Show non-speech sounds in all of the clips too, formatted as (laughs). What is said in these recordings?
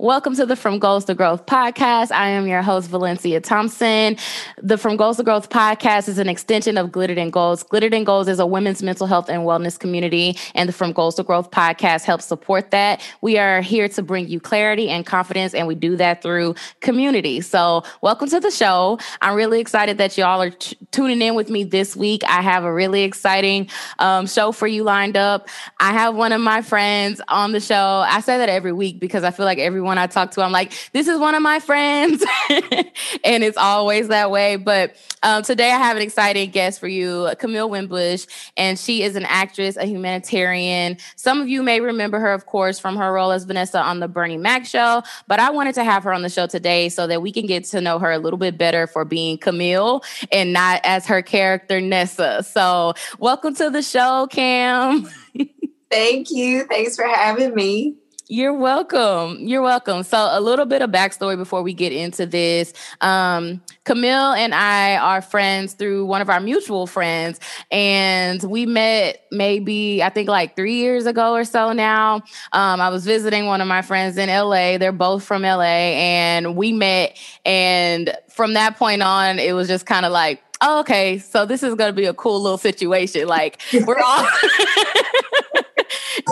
Welcome to the From Goals to Growth podcast. I am your host, Valaencia Thompson. The From Goals to Growth podcast is an extension of Glittered in Goals. Glittered in Goals is a women's mental health and wellness community, and the From Goals to Growth podcast helps support that. We are here to bring you clarity and confidence, and we do that through community. So, welcome to the show. I'm really excited that y'all are t- tuning in with me this week. I have a really exciting um, show for you lined up. I have one of my friends on the show. I say that every week because I feel like everyone everyone I talk to, I'm like, this is one of my friends. (laughs) and it's always that way. But um, today I have an exciting guest for you, Camille Winbush, and she is an actress, a humanitarian. Some of you may remember her, of course, from her role as Vanessa on the Bernie Mac show. But I wanted to have her on the show today so that we can get to know her a little bit better for being Camille and not as her character Nessa. So welcome to the show, Cam. (laughs) Thank you. Thanks for having me. You're welcome. You're welcome. So, a little bit of backstory before we get into this. Um, Camille and I are friends through one of our mutual friends, and we met maybe I think like three years ago or so now. Um, I was visiting one of my friends in LA. They're both from LA, and we met. And from that point on, it was just kind of like, oh, okay, so this is going to be a cool little situation. Like, we're all, (laughs) (laughs)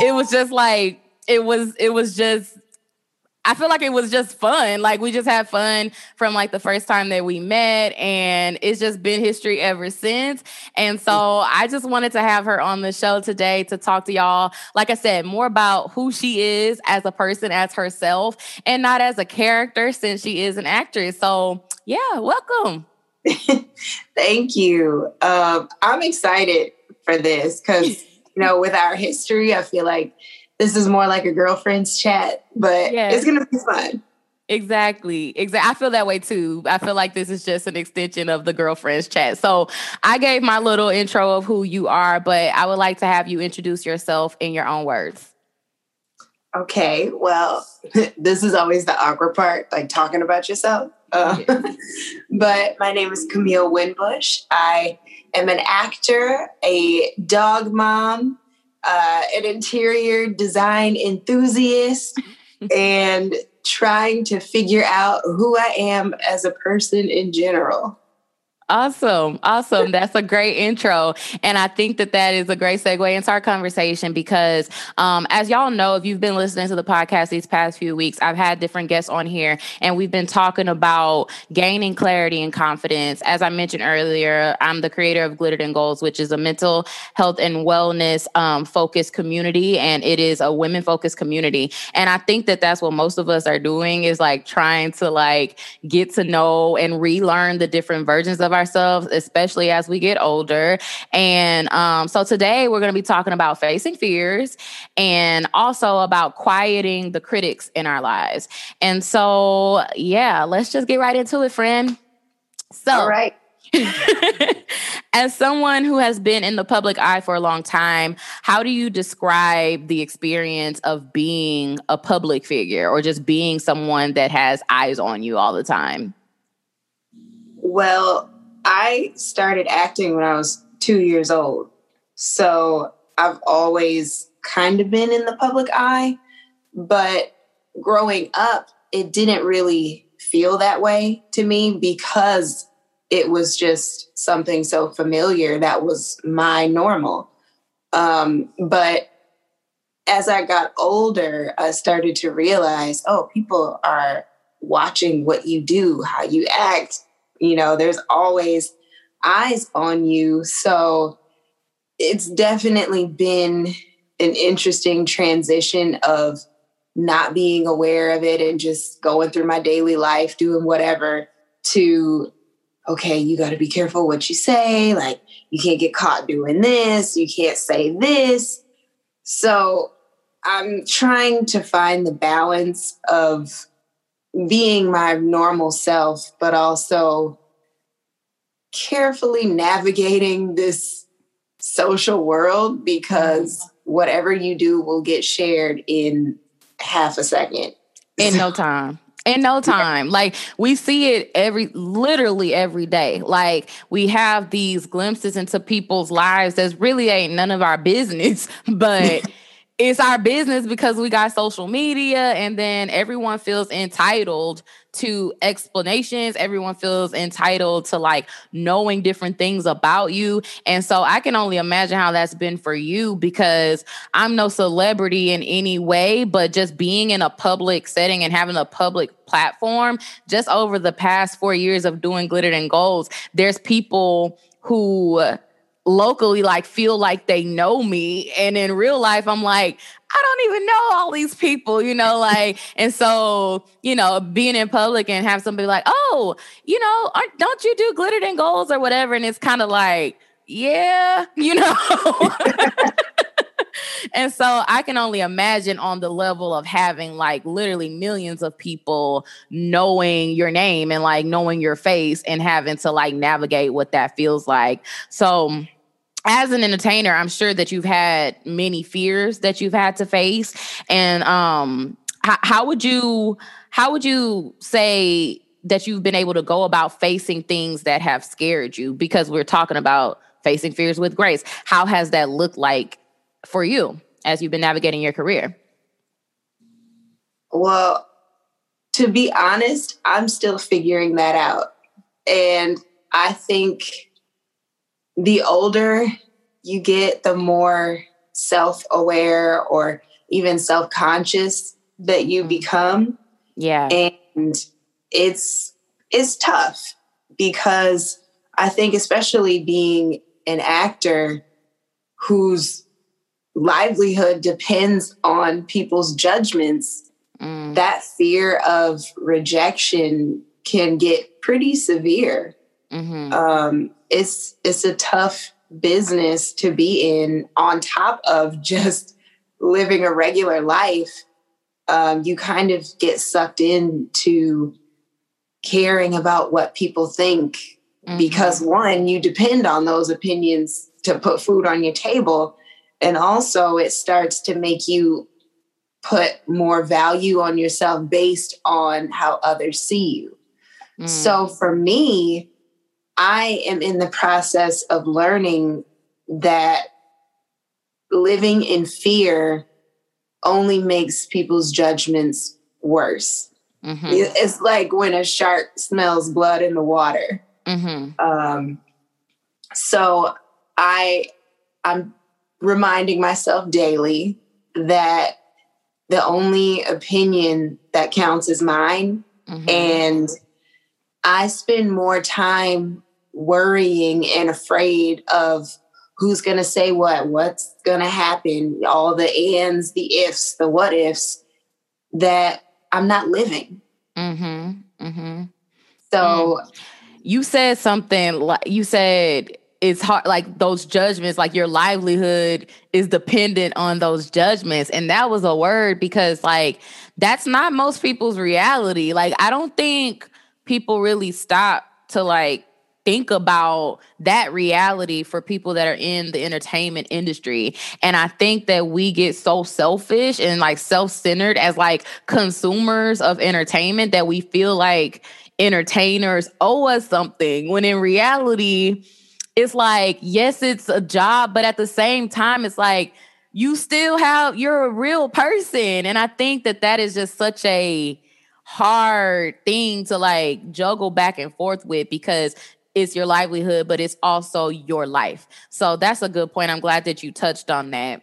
it was just like, it was it was just I feel like it was just fun. Like we just had fun from like the first time that we met and it's just been history ever since. And so I just wanted to have her on the show today to talk to y'all like I said more about who she is as a person as herself and not as a character since she is an actress. So, yeah, welcome. (laughs) Thank you. Um, I'm excited for this cuz you know, with our history, I feel like this is more like a girlfriend's chat, but yes. it's gonna be fun. Exactly. Exactly. I feel that way too. I feel like this is just an extension of the girlfriend's chat. So I gave my little intro of who you are, but I would like to have you introduce yourself in your own words. Okay. Well, (laughs) this is always the awkward part, like talking about yourself. Uh, (laughs) but my name is Camille Winbush. I am an actor, a dog mom, uh, an interior design enthusiast (laughs) and trying to figure out who I am as a person in general. Awesome. Awesome. That's a great intro. And I think that that is a great segue into our conversation because, um, as y'all know, if you've been listening to the podcast these past few weeks, I've had different guests on here and we've been talking about gaining clarity and confidence. As I mentioned earlier, I'm the creator of Glittered in Goals, which is a mental health and wellness um, focused community. And it is a women focused community. And I think that that's what most of us are doing is like trying to like get to know and relearn the different versions of ourselves, especially as we get older. And um, so today we're going to be talking about facing fears and also about quieting the critics in our lives. And so, yeah, let's just get right into it, friend. So, all right. (laughs) As someone who has been in the public eye for a long time, how do you describe the experience of being a public figure or just being someone that has eyes on you all the time? Well, I started acting when I was two years old. So I've always kind of been in the public eye. But growing up, it didn't really feel that way to me because it was just something so familiar that was my normal. Um, but as I got older, I started to realize oh, people are watching what you do, how you act, you know, there's always eyes on you. So it's definitely been an interesting transition of not being aware of it and just going through my daily life, doing whatever to, okay, you got to be careful what you say. Like, you can't get caught doing this. You can't say this. So I'm trying to find the balance of being my normal self, but also carefully navigating this social world because whatever you do will get shared in half a second. In no time. In no time. Like we see it every literally every day. Like we have these glimpses into people's lives that really ain't none of our business, (laughs) but it's our business because we got social media and then everyone feels entitled to explanations. Everyone feels entitled to like knowing different things about you. And so i can only imagine how that's been for you because i'm no celebrity in any way but just being in a public setting and having a public platform just over the past 4 years of doing glittered in goals there's people who locally like feel like they know me. And in real life i'm like i don't even know all these people you know like (laughs) and so you know being in public and have somebody like oh you know don't you do glittered in goals or whatever? And it's kind of like yeah (laughs) you know? (laughs) And so I can only imagine on the level of having like literally millions of people knowing your name and like knowing your face and having to like navigate what that feels like. So as an entertainer, I'm sure that you've had many fears that you've had to face. And um, how, how would you how would you say that you've been able to go about facing things that have scared you? Because we're talking about facing fears with grace. How has that looked like for you as you've been navigating your career? Well, to be honest, I'm still figuring that out. And I think the older you get, the more self aware or even self conscious that you become. Yeah. And it's it's tough because I think especially being an actor whose livelihood depends on people's judgments, mm. that fear of rejection can get pretty severe. Mm-hmm. Um, it's it's a tough business to be in on top of (laughs) just living a regular life um, you kind of get sucked into caring about what people think mm-hmm. because one you depend on those opinions to put food on your table and also it starts to make you put more value on yourself based on how others see you mm. so for me I am in the process of learning that living in fear only makes people's judgments worse. Mm-hmm. It's like when a shark smells blood in the water. Mm-hmm. Um, so I, I'm reminding myself daily that the only opinion that counts is mine, mm-hmm. and I spend more time worrying and afraid of who's going to say what, what's going to happen, all the ands, the ifs, the what ifs, that I'm not living. Mm-hmm. Mm-hmm. So mm. you said something like you said it's hard like those judgments like your livelihood is dependent on those judgments and that was a word because like that's not most people's reality like i don't think people really stop to like think about that reality for people that are in the entertainment industry. And I think that we get so selfish and like self-centered as like consumers of entertainment that we feel like entertainers owe us something when in reality it's like yes it's a job but at the same time it's like you still have you're a real person and i think that that is just such a hard thing to like juggle back and forth with because it's your livelihood, but it's also your life. So that's a good point. I'm glad that you touched on that.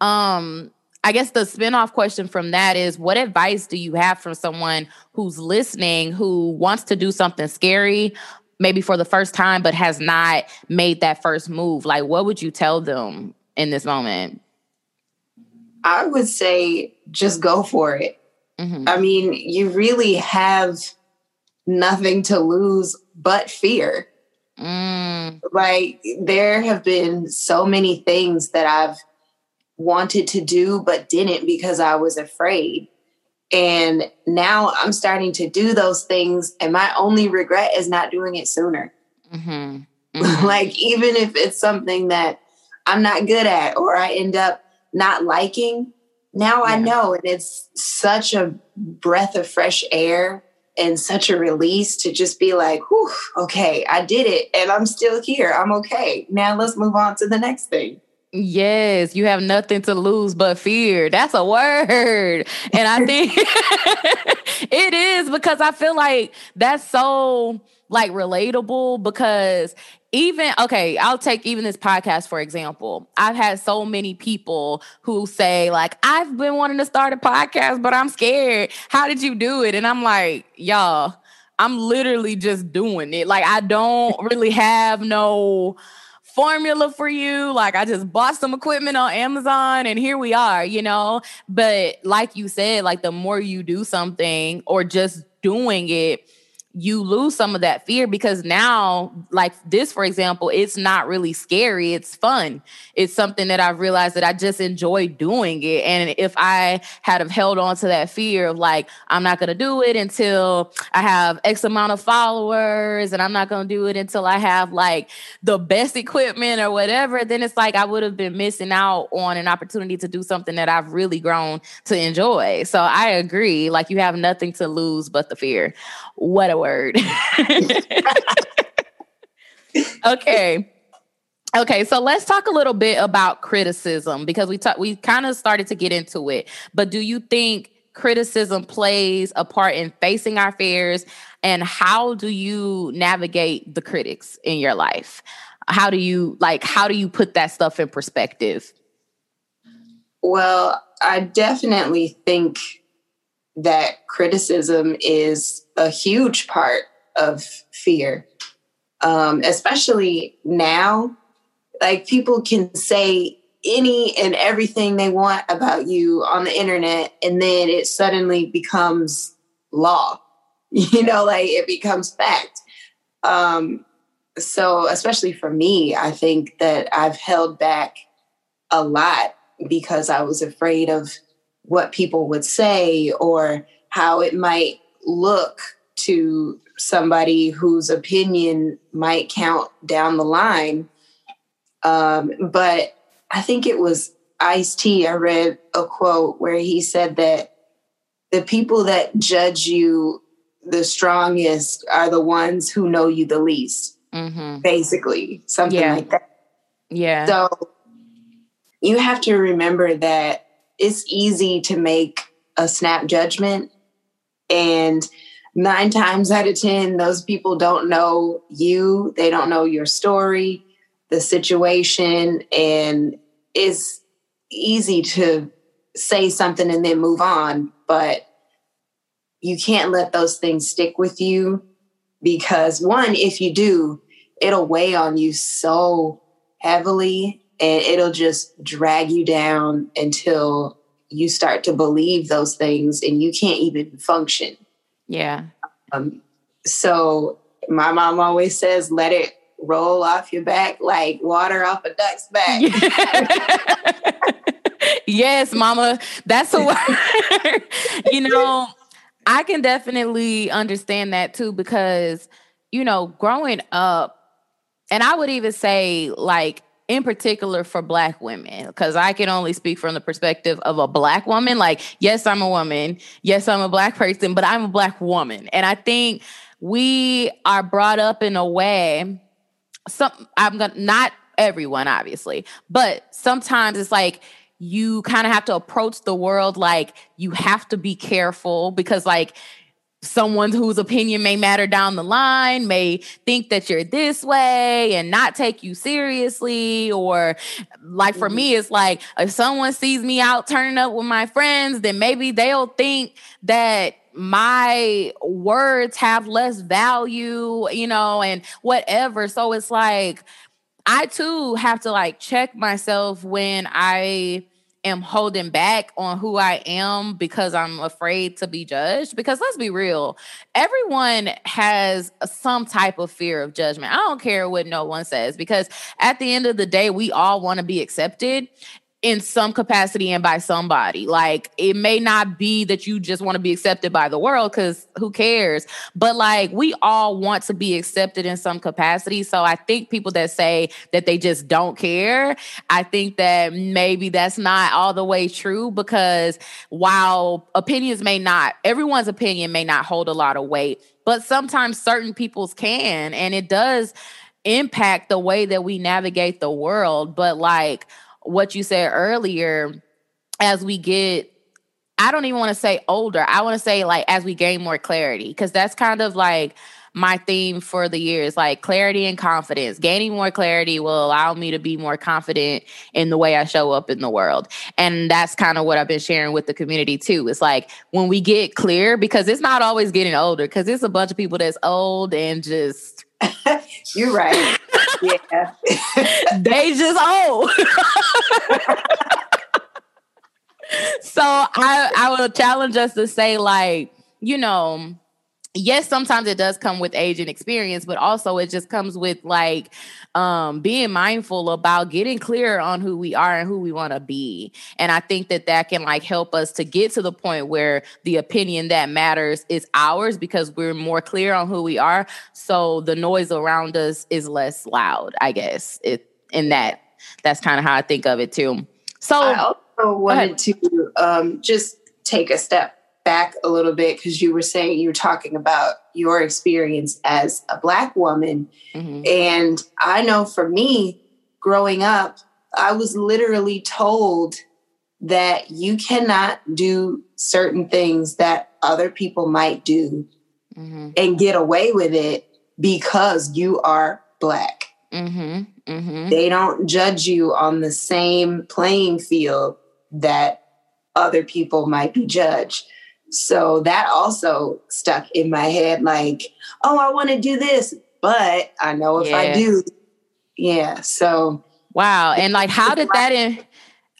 Um, I guess the spinoff question from that is what advice do you have from someone who's listening who wants to do something scary, maybe for the first time, but has not made that first move? Like, what would you tell them in this moment? I would say just go for it. Mm-hmm. I mean, you really have nothing to lose but fear. Mm. Like there have been so many things that I've wanted to do but didn't because I was afraid. And now I'm starting to do those things, and my only regret is not doing it sooner. Mm-hmm. (laughs) Mm-hmm. like, even if it's something that I'm not good at or I end up not liking, now yeah. I know. And it's such a breath of fresh air and such a release to just be like, Whew, okay, I did it and I'm still here. I'm okay. Now let's move on to the next thing. Yes, you have nothing to lose but fear. That's a word. And I think (laughs) (laughs) it is because I feel like that's so like relatable because even okay, I'll take even this podcast for example. I've had so many people who say like I've been wanting to start a podcast but I'm scared. How did you do it? And I'm like, y'all, I'm literally just doing it. Like I don't (laughs) really have no formula for you. Like I just bought some equipment on Amazon and here we are, you know? But like you said, like the more you do something or just doing it, you lose some of that fear because now like this for example it's not really scary it's fun. It's something that i've realized that i just enjoy doing it. And if i had have held on to that fear of like i'm not going to do it until i have x amount of followers and i'm not going to do it until i have like the best equipment or whatever then it's like i would have been missing out on an opportunity to do something that i've really grown to enjoy. So i agree like you have nothing to lose but the fear. What a word. (laughs) okay. Okay, so let's talk a little bit about criticism because we talk, we kind of started to get into it. But do you think criticism plays a part in facing our fears and how do you navigate the critics in your life? How do you like how do you put that stuff in perspective? Well, I definitely think that criticism is a huge part of fear, um, especially now. Like people can say any and everything they want about you on the internet, and then it suddenly becomes law. (laughs) You know, like it becomes fact. Um, so, especially for me, I think that I've held back a lot because I was afraid of what people would say or how it might look to somebody whose opinion might count down the line. Um, but I think it was Ice T. I read a quote where he said that the people that judge you the strongest are the ones who know you the least. Mm-hmm. Basically, something yeah. like that. Yeah. So you have to remember that it's easy to make a snap judgment. And nine times out of 10, those people don't know you, they don't know your story, the situation, and it's easy to say something and then move on. But you can't let those things stick with you because, one, if you do, it'll weigh on you so heavily and it'll just drag you down until you start to believe those things and you can't even function. Yeah. Um, so my mom always says, let it roll off your back like water off a duck's back. (laughs) yes, mama. That's a word. you know, I can definitely understand that too because, you know, growing up, and I would even say like in particular for black women because i can only speak from the perspective of a black woman. Like yes i'm a woman. Yes i'm a black person but i'm a black woman. And i think we are brought up in a way some i'm gonna not everyone obviously but sometimes it's like you kind of have to approach the world like you have to be careful because like someone whose opinion may matter down the line may think that you're this way and not take you seriously or like for mm-hmm. me it's like if someone sees me out turning up with my friends then maybe they'll think that my words have less value you know and whatever so it's like i too have to like check myself when i am holding back on who I am because I'm afraid to be judged. Because let's be real, everyone has some type of fear of judgment. I don't care what no one says, because at the end of the day, we all want to be accepted in some capacity and by somebody. Like it may not be that you just want to be accepted by the world because who cares? But like we all want to be accepted in some capacity. So I think people that say that they just don't care, I think that maybe that's not all the way true because while opinions may not, everyone's opinion may not hold a lot of weight, but sometimes certain people's can. And it does impact the way that we navigate the world. But like, what you said earlier, as we get I don't even want to say older. I want to say like as we gain more clarity because that's kind of like my theme for the year is like clarity and confidence. Gaining more clarity will allow me to be more confident in the way I show up in the world. And that's kind of what I've been sharing with the community too. It's like when we get clear, because it's not always getting older, because it's a bunch of people that's old and just. (laughs) You're right. yeah. they just old. (laughs) so I I will challenge us to say like, you know, yes sometimes it does come with age and experience but also it just comes with like um being mindful about getting clear on who we are and who we want to be. And i think that that can like help us to get to the point where the opinion that matters is ours because we're more clear on who we are. So the noise around us is less loud i guess it in that that's kind of how i think of it too. So i also wanted to um just take a step back a little bit because you were saying you were talking about your experience as a black woman mm-hmm. and i know for me growing up i was literally told that you cannot do certain things that other people might do mm-hmm. and get away with it because you are black mm-hmm. mm-hmm. they don't judge you on the same playing field that other people might be judged so that also stuck in my head like, oh, I want to do this, but I know if yeah. I do, yeah. So wow. And like how did that in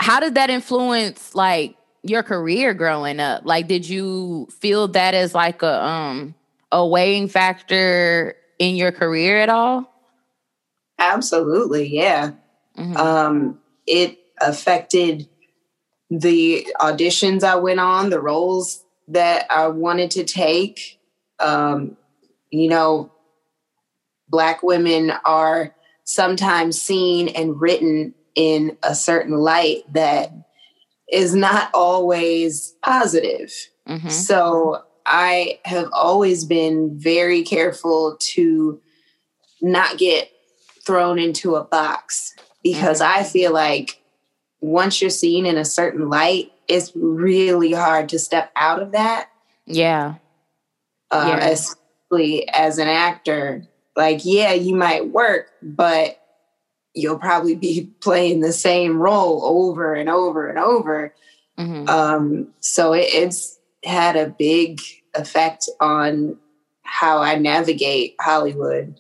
how did that influence like your career growing up? Like did you feel that as like a um a weighing factor in your career at all? Absolutely, yeah. Mm-hmm. Um it affected the auditions I went on, the roles that I wanted to take. Um, you know, Black women are sometimes seen and written in a certain light that is not always positive. Mm-hmm. So I have always been very careful to not get thrown into a box because mm-hmm. I feel like once you're seen in a certain light, it's really hard to step out of that. Yeah. Uh, yeah. Especially as an actor. Like, yeah, you might work, but you'll probably be (laughs) playing the same role over and over and over. Mm-hmm. Um, so it, it's had a big effect on how I navigate Hollywood.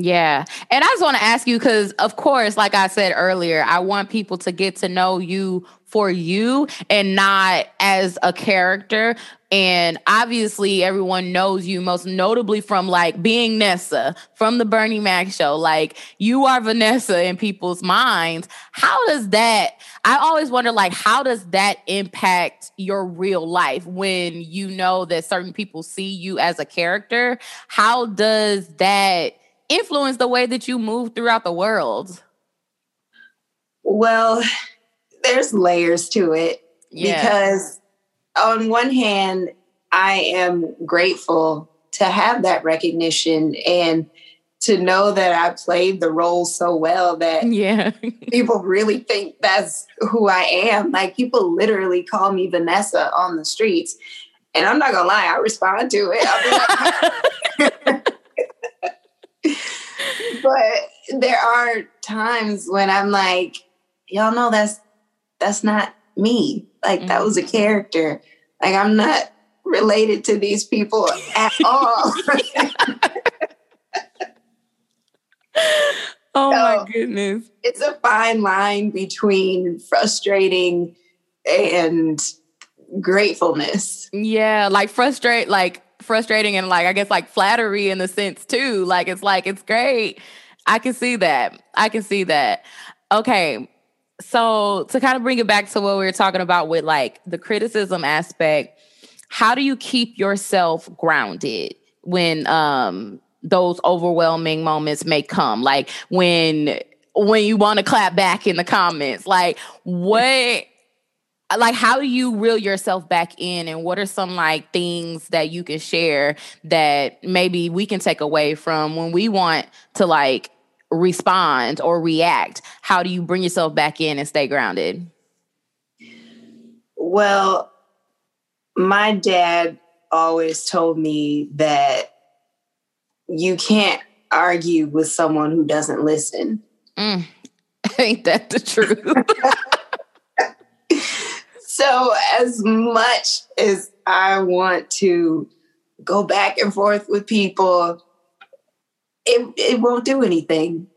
Yeah. And I just want to ask you because, of course, like I said earlier, I want people to get to know you for you and not as a character. And obviously, everyone knows you most notably from like being Nessa from the Bernie Mac show. Like, you are Vanessa in people's minds. How does that? I always wonder, like, how does that impact your real life when you know that certain people see you as a character? How does that influence the way that you move throughout the world? Well, there's layers to it yeah. because on one hand, I am grateful to have that recognition and to know that I played the role so well that yeah. (laughs) people really think that's who I am. Like people literally call me Vanessa on the streets. And I'm not gonna lie, I respond to it. Like, (laughs) but there are times when I'm like, y'all know that's that's not me. Like mm-hmm. that was a character. Like I'm not related to these people at (laughs) all. (laughs) oh so my goodness. It's a fine line between frustrating and gratefulness. Yeah, like frustrate like frustrating and like I guess like flattery in the sense too. Like it's like it's great. I can see that. I can see that. Okay. So to kind of bring it back to what we were talking about with like the criticism aspect, how do you keep yourself grounded when um those overwhelming moments may come? Like when when you want to clap back in the comments, like what like how do you reel yourself back in and what are some like things that you can share that maybe we can take away from when we want to like respond or react? How do you bring yourself back in and stay grounded? Well, my dad always told me that you can't argue with someone who doesn't listen. Mm. (laughs) Ain't that the truth? (laughs) so, as much as I want to go back and forth with people, it, it won't do anything.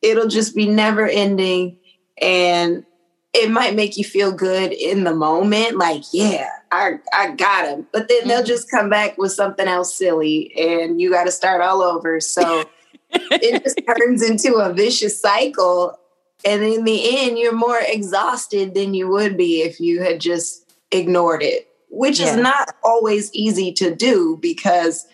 It'll just be never ending. And it might make you feel good in the moment, like, yeah, I, I got him. But then they'll mm-hmm. just come back with something else silly and you got to start all over. So (laughs) it just turns into a vicious cycle. And in the end, you're more exhausted than you would be if you had just ignored it, which yeah. is not always easy to do because,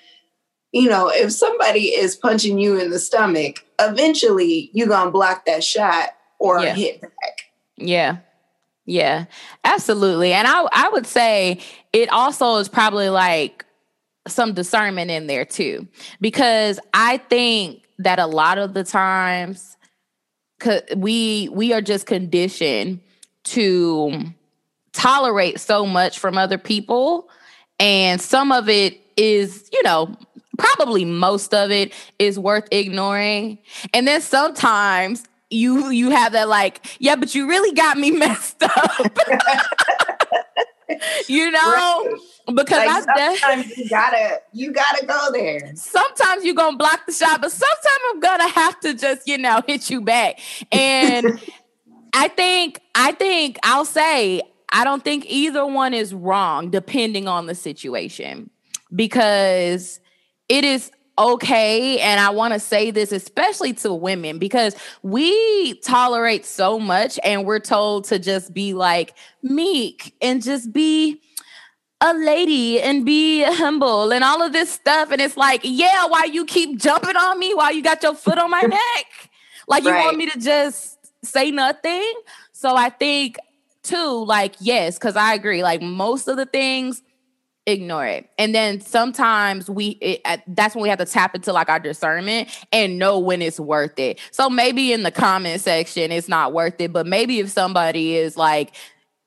you know, if somebody is punching you in the stomach, eventually you're going to block that shot or yeah. hit back. Yeah. Yeah. Absolutely. And I I would say it also is probably like some discernment in there too because I think that a lot of the times we we are just conditioned to tolerate so much from other people and some of it is you know probably most of it is worth ignoring and then sometimes you you have that like, yeah, but you really got me (laughs) messed up. (laughs) you know, because like I sometimes you gotta you gotta go there. Sometimes you're gonna block the shot, but sometimes I'm gonna have to just you know hit you back. And I think I think I'll say I don't think either one is wrong, depending on the situation, because it is okay. And I want to say this especially to women because we tolerate so much and we're told to just be like meek and just be a lady and be humble and all of this stuff. And it's like, yeah, why you keep jumping on me while you got your foot on my (laughs) neck? Like you right. want me to just say nothing? So I think too, like, yes, because I agree. Like most of the things ignore it. And then sometimes we it, that's when we have to tap into like our discernment and know when it's worth it. So maybe in the comment section it's not worth it, but maybe if somebody is like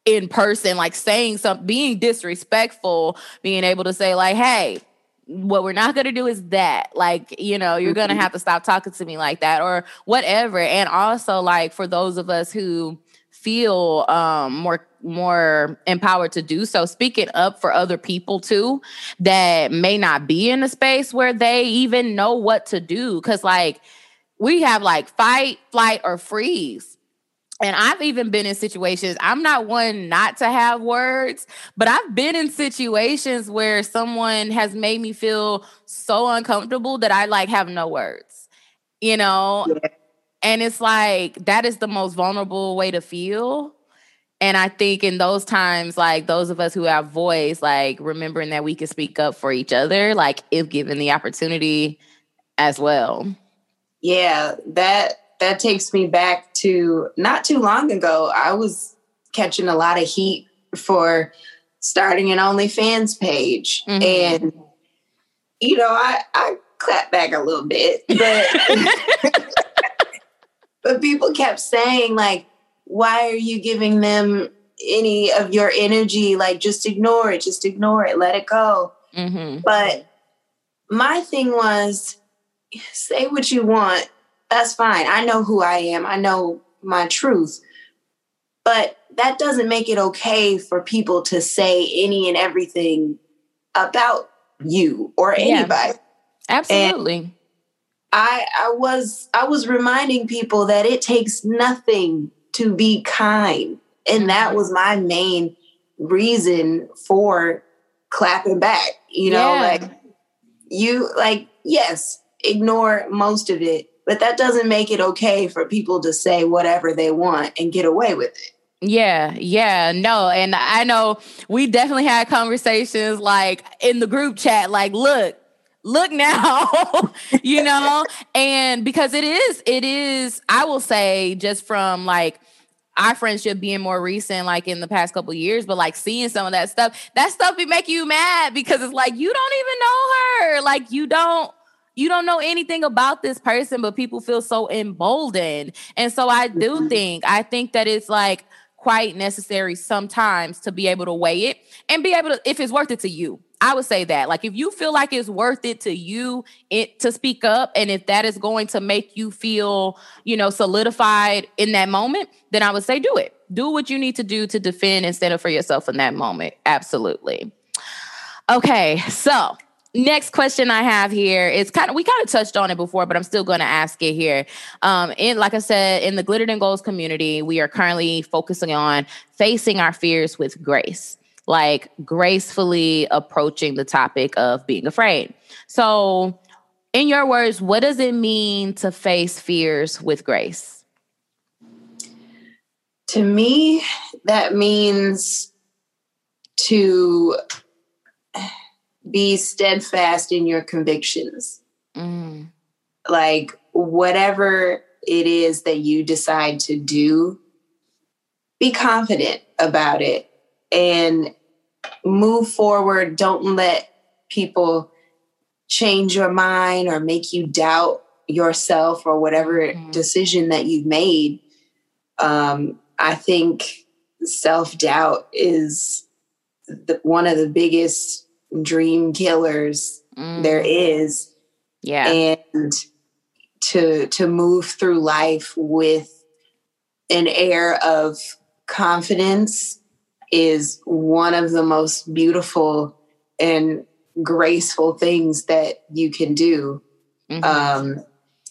in person like saying something being disrespectful, being able to say like, "Hey, what we're not going to do is that like you know you're going to mm-hmm. have to stop talking to me like that or whatever and also like for those of us who feel um, more more empowered to do so speak it up for other people too that may not be in a space where they even know what to do because like we have like fight flight or freeze and I've even been in situations, I'm not one not to have words, but I've been in situations where someone has made me feel so uncomfortable that I like have no words, you know? Yeah. And it's like that is the most vulnerable way to feel. And I think in those times, like those of us who have voice, like remembering that we can speak up for each other, like if given the opportunity as well. Yeah, that that takes me back to not too long ago. I was catching a lot of heat for starting an OnlyFans page. Mm-hmm. And you know, I I clap back a little bit, but (laughs) (laughs) But people kept saying, like, why are you giving them any of your energy? Like, just ignore it, just ignore it, let it go. Mm-hmm. But my thing was, say what you want. That's fine. I know who I am, I know my truth. But that doesn't make it okay for people to say any and everything about you or anybody. Yeah, absolutely. And I I was I was reminding people that it takes nothing to be kind. And that mm-hmm. was my main reason for clapping back. You know, yeah. like you like yes, ignore most of it, but that doesn't make it okay for people to say whatever they want and get away with it. Yeah, yeah, no. And I know we definitely had conversations like in the group chat, like, look, look now (laughs) you know and because it is it is i will say just from like our friendship being more recent like in the past couple years but like seeing some of that stuff that stuff be make you mad because it's like you don't even know her like you don't you don't know anything about this person, but people feel so emboldened. And so I do mm-hmm. think, I think that it's like quite necessary sometimes to be able to weigh it and be able to, if it's worth it to you. I would say that. Like if you feel like it's worth it to you it to speak up and if that is going to make you feel, you know, solidified in that moment, then I would say do it. Do what you need to do to defend and stand up for yourself in that moment. Absolutely. Okay, so next question I have here is kind of we kind of touched on it before, but I'm still going to ask it here. Um, in like I said, in the Glittered in Goals community, we are currently focusing on facing our fears with grace, like gracefully approaching the topic of being afraid. So, in your words, what does it mean to face fears with grace? To me, that means to be steadfast in your convictions. Mm. Like, whatever it is that you decide to do, be confident about it and move forward. Don't let people change your mind or make you doubt yourself or whatever mm. decision that you've made. Um, I think self doubt is the, one of the biggest dream killers mm. there is. Yeah. And to to move through life with an air of confidence is one of the most beautiful and graceful things that you can do. Mm-hmm. Um,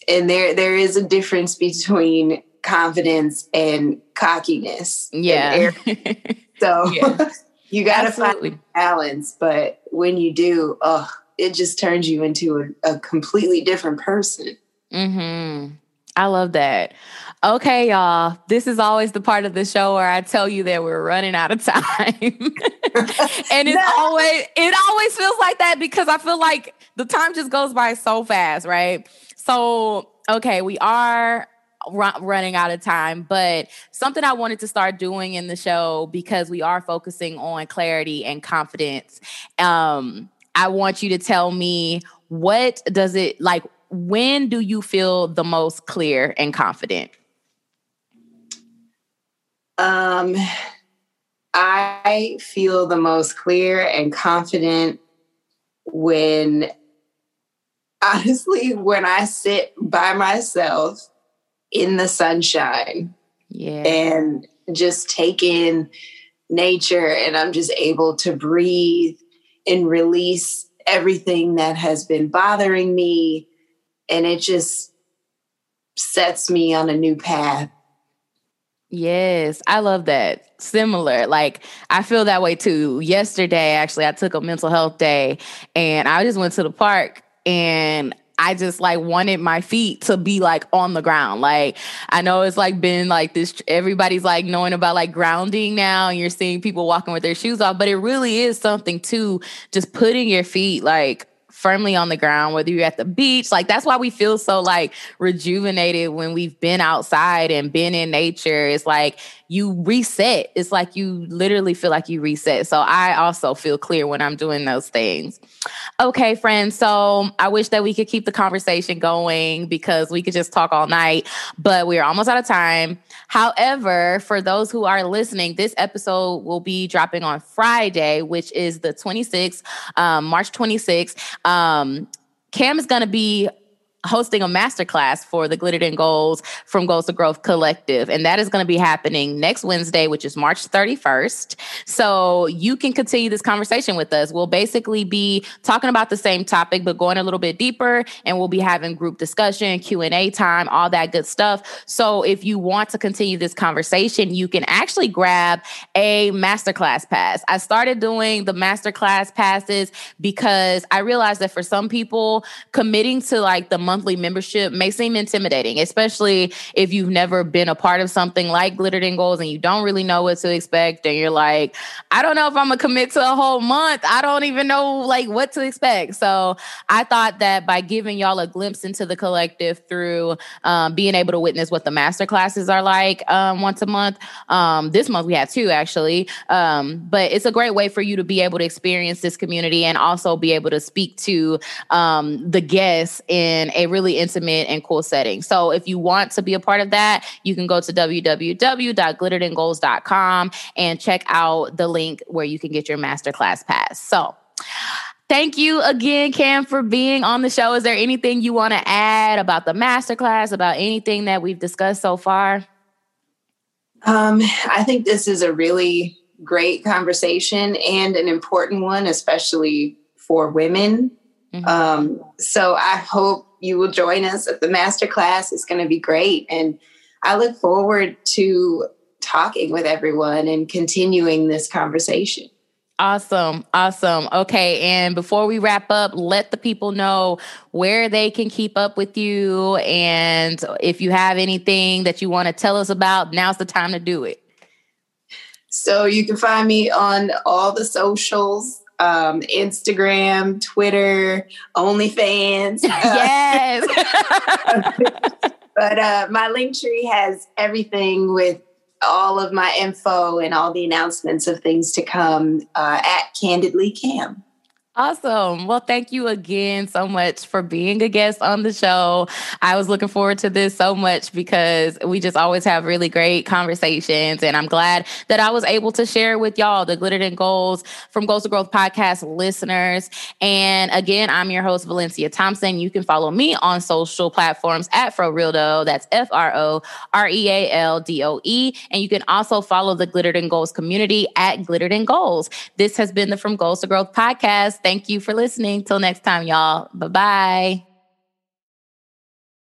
and there there is a difference between confidence and cockiness. Yeah. And (laughs) so yeah. You got to find balance. But when you do, oh, it just turns you into a, a completely different person. Hmm. I love that. Okay, y'all. This is always the part of the show where I tell you that we're running out of time. (laughs) and it's no. always it always feels like that because I feel like the time just goes by so fast, right? So, okay, we are running out of time, but something I wanted to start doing in the show because we are focusing on clarity and confidence. Um, I want you to tell me what does it like when do you feel the most clear and confident? Um I feel the most clear and confident when (laughs) honestly when I sit by myself in the sunshine. Yeah. And just take in nature and I'm just able to breathe and release everything that has been bothering me and it just sets me on a new path. Yes, I love that. Similar. Like I feel that way too. Yesterday actually I took a mental health day and I just went to the park and I just like wanted my feet to be like on the ground. Like I know it's like been like this everybody's like knowing about like grounding now and you're seeing people walking with their shoes off, but it really is something too just putting your feet like firmly on the ground, whether you're at the beach. Like that's why we feel so like rejuvenated when we've been outside and been in nature. It's like you reset. It's like you literally feel like you reset. So I also feel clear when I'm doing those things. Okay, friends. So I wish that we could keep the conversation going because we could just talk all night, but we're almost out of time. However, for those who are listening, this episode will be dropping on Friday, which is the 26th, um, March 26th. Um, Um, Cam is going to be hosting a masterclass for the Glittered in Goals from Goals to Growth Collective. And that is going to be happening next Wednesday, which is March 31st. So you can continue this conversation with us. We'll basically be talking about the same topic, but going a little bit deeper. And we'll be having group discussion, Q&A time, all that good stuff. So if you want to continue this conversation, you can actually grab a masterclass pass. I started doing the masterclass passes because I realized that for some people, committing to like the monthly membership may seem intimidating, especially if you've never been a part of something like Glittered in Goals and you don't really know what to expect. And you're like, I don't know if I'm gonna commit to a whole month. I don't even know like what to expect. So I thought that by giving y'all a glimpse into the collective through um, being able to witness what the master classes are like um, once a month. Um, this month we had two actually, um, but it's a great way for you to be able to experience this community and also be able to speak to um, the guests in a really intimate and cool setting. So if you want to be a part of that, you can go to www.glitteredingoals.com and check out the link where you can get your masterclass pass. So Thank you again, Cam, for being on the show. Is there anything you want to add about the masterclass, about anything that we've discussed so far? Um, I think this is a really great conversation and an important one, especially for women. Mm-hmm. Um, so I hope you will join us at the masterclass. It's going to be great. And I look forward to talking with everyone and continuing this conversation. Awesome. Awesome. Okay. And before we wrap up, let the people know where they can keep up with you. And if you have anything that you want to tell us about, now's the time to do it. So you can find me on all the socials um, Instagram, Twitter, OnlyFans. (laughs) yes. (laughs) (laughs) but uh, my link tree has everything with all of my info and all the announcements of things to come uh, at Candidly Cam. Awesome. Well, thank you again so much for being a guest on the show. I was looking forward to this so much because we just always have really great conversations. And I'm glad that I was able to share with y'all the Glittered in Goals from Goals to Growth podcast listeners. And again, I'm your host, Valaencia Thompson. You can follow me on social platforms at Frorealdoe. That's F R O R E A L D O E. And you can also follow the Glittered in Goals community at Glittered in Goals. This has been the From Goals to Growth podcast. Thank you for listening. Till next time, y'all. Bye bye.